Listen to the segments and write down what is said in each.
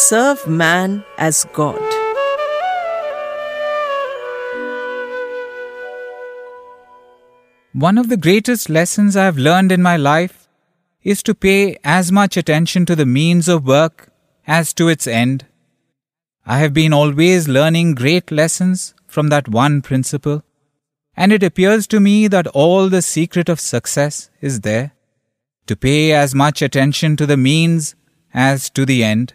serve man as God. One of the greatest lessons I have learned in my life is to pay as much attention to the means of work as to its end. I have been always learning great lessons from that one principle, and it appears to me that all the secret of success is there to pay as much attention to the means as to the end.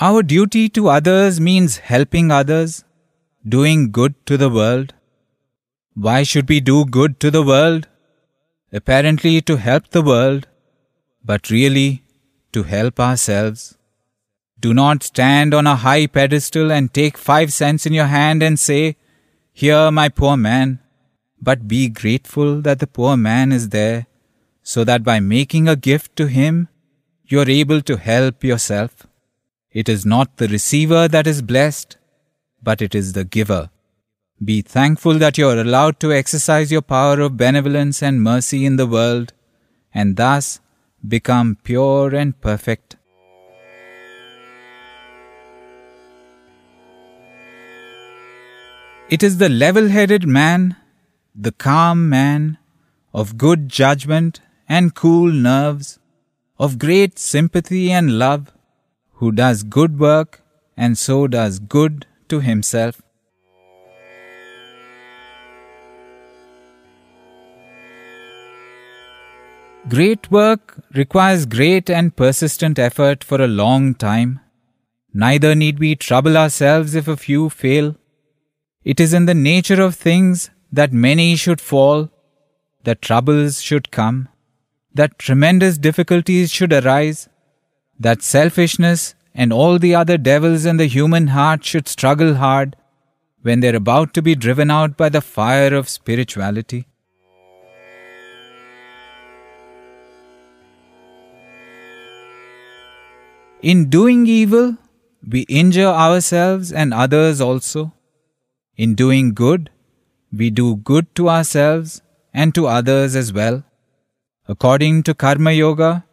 Our duty to others means helping others, doing good to the world. Why should we do good to the world? Apparently to help the world, but really to help ourselves. Do not stand on a high pedestal and take five cents in your hand and say, Here, my poor man, but be grateful that the poor man is there, so that by making a gift to him, you are able to help yourself. It is not the receiver that is blessed, but it is the giver. Be thankful that you are allowed to exercise your power of benevolence and mercy in the world, and thus become pure and perfect. It is the level headed man, the calm man, of good judgment and cool nerves, of great sympathy and love, who does good work and so does good to himself. Great work requires great and persistent effort for a long time. Neither need we trouble ourselves if a few fail. It is in the nature of things that many should fall, that troubles should come, that tremendous difficulties should arise, that selfishness and all the other devils in the human heart should struggle hard when they're about to be driven out by the fire of spirituality. In doing evil, we injure ourselves and others also. In doing good, we do good to ourselves and to others as well. According to Karma Yoga,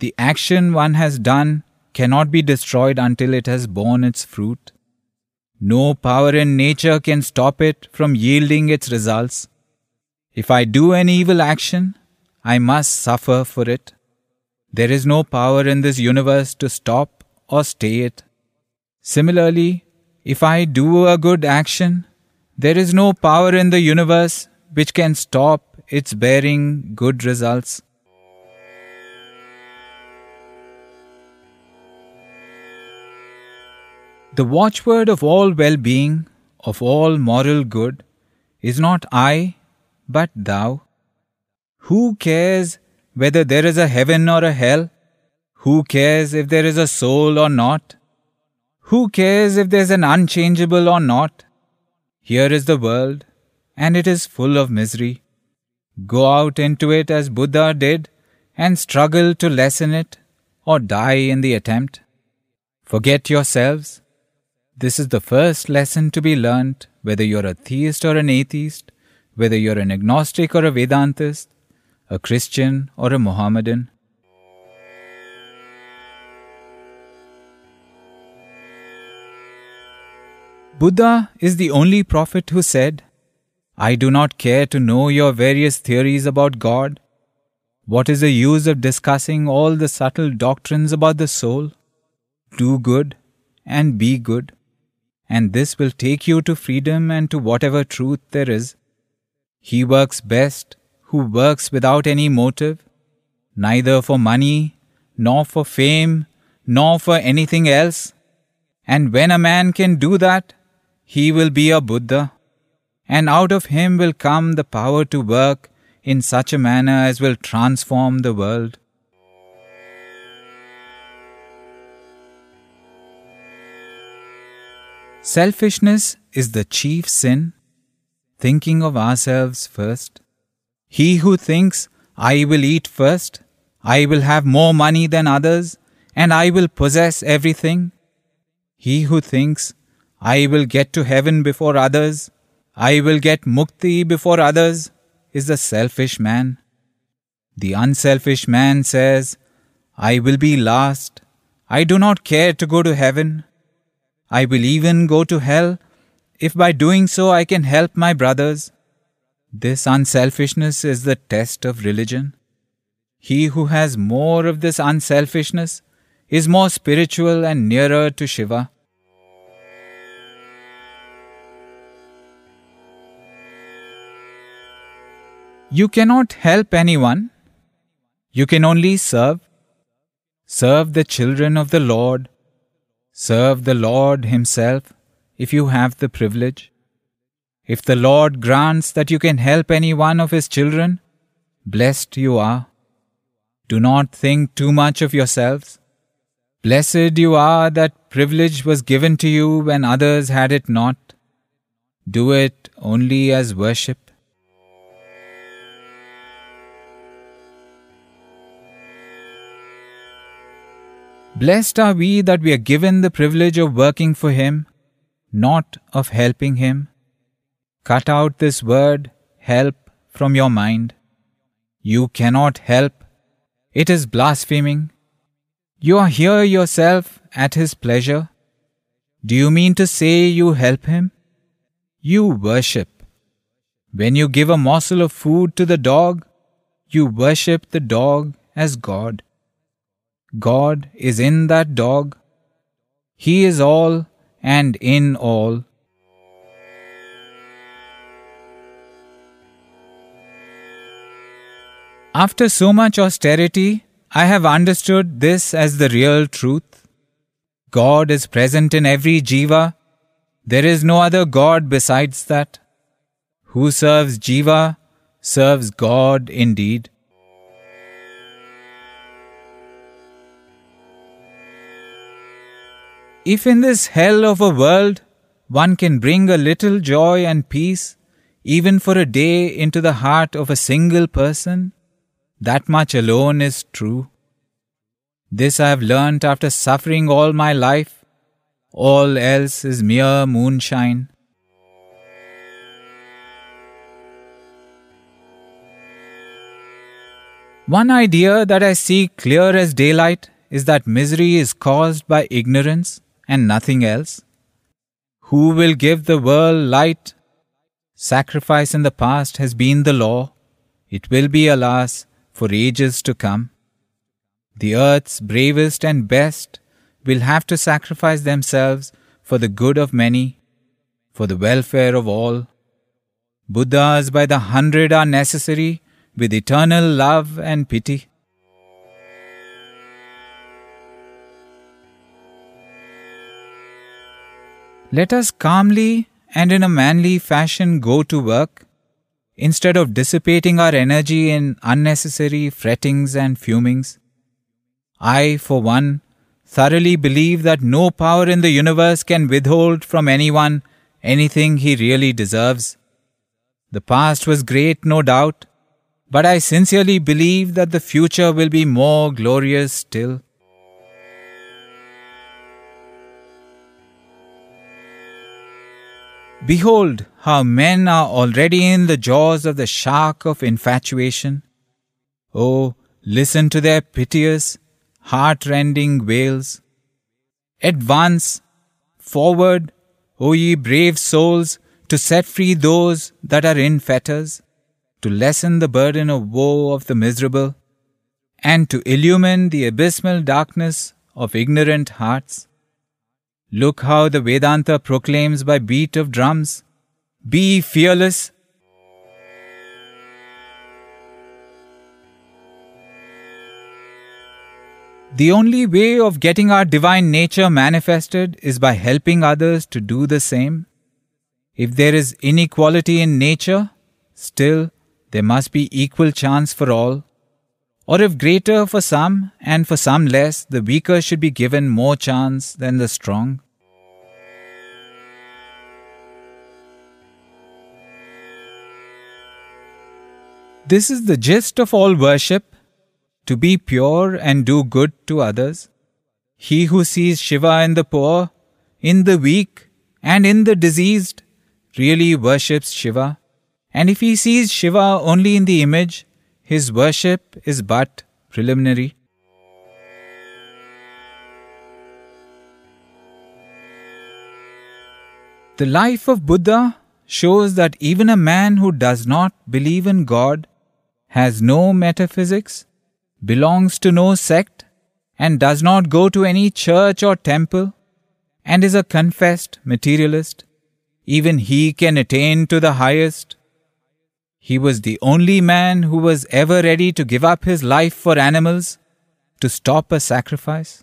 the action one has done cannot be destroyed until it has borne its fruit. No power in nature can stop it from yielding its results. If I do an evil action, I must suffer for it. There is no power in this universe to stop or stay it. Similarly, if I do a good action, there is no power in the universe which can stop its bearing good results. The watchword of all well being, of all moral good, is not I, but thou. Who cares whether there is a heaven or a hell? Who cares if there is a soul or not? Who cares if there's an unchangeable or not? Here is the world, and it is full of misery. Go out into it as Buddha did, and struggle to lessen it, or die in the attempt. Forget yourselves. This is the first lesson to be learnt, whether you're a theist or an atheist, whether you're an agnostic or a Vedantist, a Christian or a Mohammedan. Buddha is the only prophet who said, I do not care to know your various theories about God. What is the use of discussing all the subtle doctrines about the soul? Do good and be good, and this will take you to freedom and to whatever truth there is. He works best who works without any motive, neither for money, nor for fame, nor for anything else. And when a man can do that, he will be a Buddha, and out of him will come the power to work in such a manner as will transform the world. Selfishness is the chief sin, thinking of ourselves first. He who thinks, I will eat first, I will have more money than others, and I will possess everything. He who thinks, I will get to heaven before others, I will get mukti before others, is the selfish man. The unselfish man says, I will be last. I do not care to go to heaven. I will even go to hell if by doing so I can help my brothers. This unselfishness is the test of religion. He who has more of this unselfishness is more spiritual and nearer to Shiva. You cannot help anyone. You can only serve. Serve the children of the Lord. Serve the Lord Himself if you have the privilege. If the Lord grants that you can help any one of His children, blessed you are. Do not think too much of yourselves. Blessed you are that privilege was given to you when others had it not. Do it only as worship. Blessed are we that we are given the privilege of working for Him, not of helping Him. Cut out this word, help, from your mind. You cannot help. It is blaspheming. You are here yourself at His pleasure. Do you mean to say you help Him? You worship. When you give a morsel of food to the dog, you worship the dog as God. God is in that dog. He is all and in all. After so much austerity, I have understood this as the real truth. God is present in every jiva. There is no other God besides that. Who serves jiva serves God indeed. If in this hell of a world one can bring a little joy and peace, even for a day, into the heart of a single person, that much alone is true. This I have learnt after suffering all my life. All else is mere moonshine. One idea that I see clear as daylight is that misery is caused by ignorance and nothing else? Who will give the world light? Sacrifice in the past has been the law. It will be, alas, for ages to come. The earth's bravest and best will have to sacrifice themselves for the good of many, for the welfare of all. Buddhas by the hundred are necessary with eternal love and pity. Let us calmly and in a manly fashion go to work, instead of dissipating our energy in unnecessary frettings and fumings. I, for one, thoroughly believe that no power in the universe can withhold from anyone anything he really deserves. The past was great, no doubt, but I sincerely believe that the future will be more glorious still. Behold how men are already in the jaws of the shark of infatuation. Oh, listen to their piteous, heart-rending wails. Advance, forward, O ye brave souls, to set free those that are in fetters, to lessen the burden of woe of the miserable, and to illumine the abysmal darkness of ignorant hearts. Look how the Vedanta proclaims by beat of drums Be fearless. The only way of getting our divine nature manifested is by helping others to do the same. If there is inequality in nature, still there must be equal chance for all. Or if greater for some and for some less, the weaker should be given more chance than the strong. This is the gist of all worship to be pure and do good to others. He who sees Shiva in the poor, in the weak, and in the diseased really worships Shiva. And if he sees Shiva only in the image, his worship is but preliminary. The life of Buddha shows that even a man who does not believe in God, has no metaphysics, belongs to no sect, and does not go to any church or temple, and is a confessed materialist, even he can attain to the highest. He was the only man who was ever ready to give up his life for animals, to stop a sacrifice.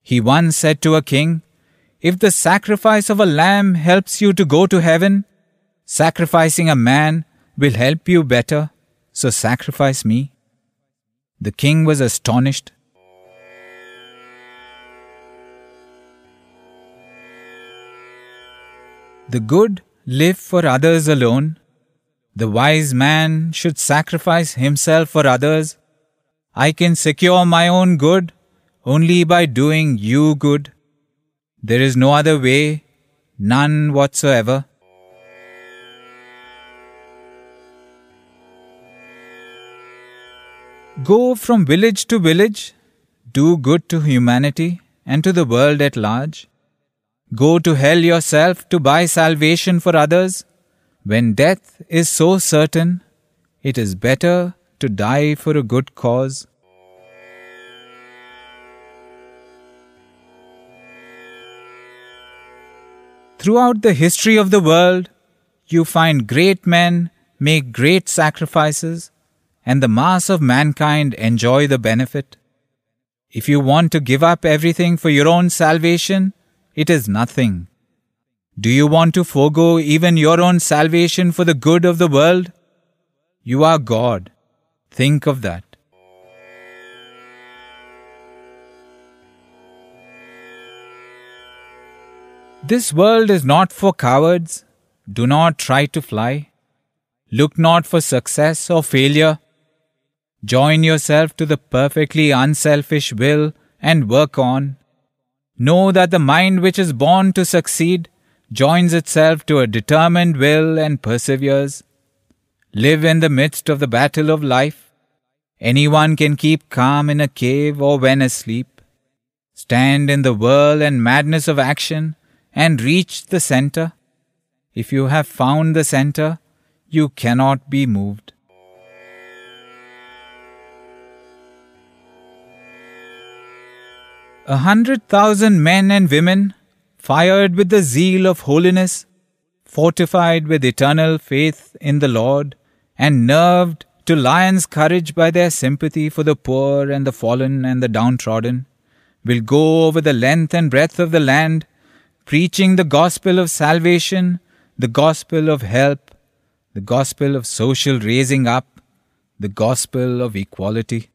He once said to a king, if the sacrifice of a lamb helps you to go to heaven, sacrificing a man will help you better, so sacrifice me. The king was astonished. The good live for others alone. The wise man should sacrifice himself for others. I can secure my own good only by doing you good. There is no other way, none whatsoever. Go from village to village, do good to humanity and to the world at large. Go to hell yourself to buy salvation for others. When death is so certain, it is better to die for a good cause. Throughout the history of the world, you find great men make great sacrifices, and the mass of mankind enjoy the benefit. If you want to give up everything for your own salvation, it is nothing. Do you want to forego even your own salvation for the good of the world? You are God. Think of that. This world is not for cowards. Do not try to fly. Look not for success or failure. Join yourself to the perfectly unselfish will and work on. Know that the mind which is born to succeed joins itself to a determined will and perseveres. Live in the midst of the battle of life. Anyone can keep calm in a cave or when asleep. Stand in the whirl and madness of action and reach the center. If you have found the center, you cannot be moved. A hundred thousand men and women, fired with the zeal of holiness, fortified with eternal faith in the Lord, and nerved to lion's courage by their sympathy for the poor and the fallen and the downtrodden, will go over the length and breadth of the land preaching the gospel of salvation, the gospel of help, the gospel of social raising up, the gospel of equality.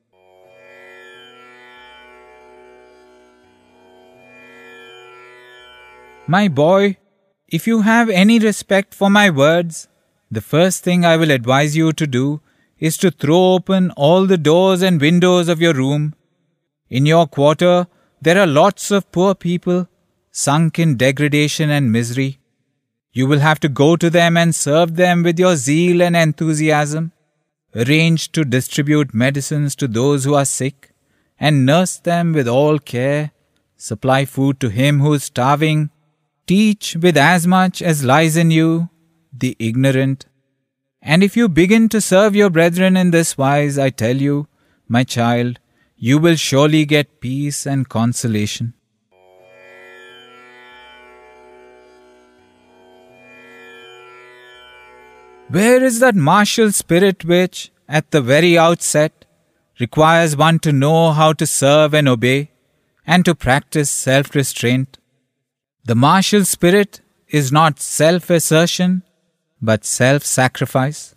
My boy, if you have any respect for my words, the first thing I will advise you to do is to throw open all the doors and windows of your room. In your quarter, there are lots of poor people sunk in degradation and misery. You will have to go to them and serve them with your zeal and enthusiasm. Arrange to distribute medicines to those who are sick, and nurse them with all care. Supply food to him who is starving. Teach with as much as lies in you the ignorant. And if you begin to serve your brethren in this wise, I tell you, my child, you will surely get peace and consolation. Where is that martial spirit which, at the very outset, requires one to know how to serve and obey, and to practice self restraint? The martial spirit is not self assertion, but self sacrifice.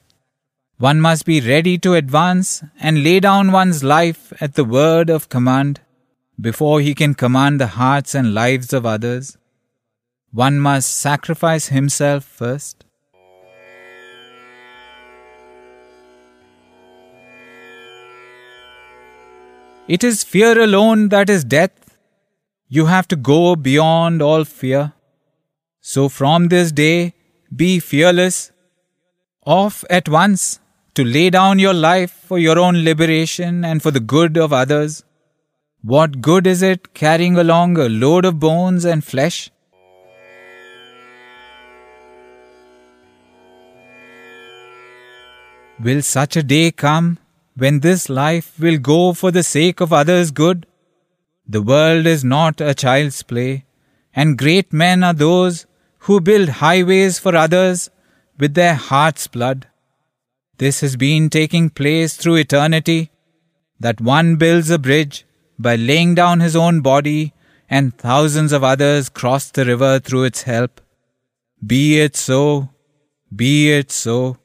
One must be ready to advance and lay down one's life at the word of command before he can command the hearts and lives of others. One must sacrifice himself first. It is fear alone that is death. You have to go beyond all fear. So from this day, be fearless. Off at once, to lay down your life for your own liberation and for the good of others? What good is it carrying along a load of bones and flesh? Will such a day come when this life will go for the sake of others' good? The world is not a child's play, and great men are those who build highways for others with their heart's blood. This has been taking place through eternity, that one builds a bridge by laying down his own body, and thousands of others cross the river through its help. Be it so, be it so.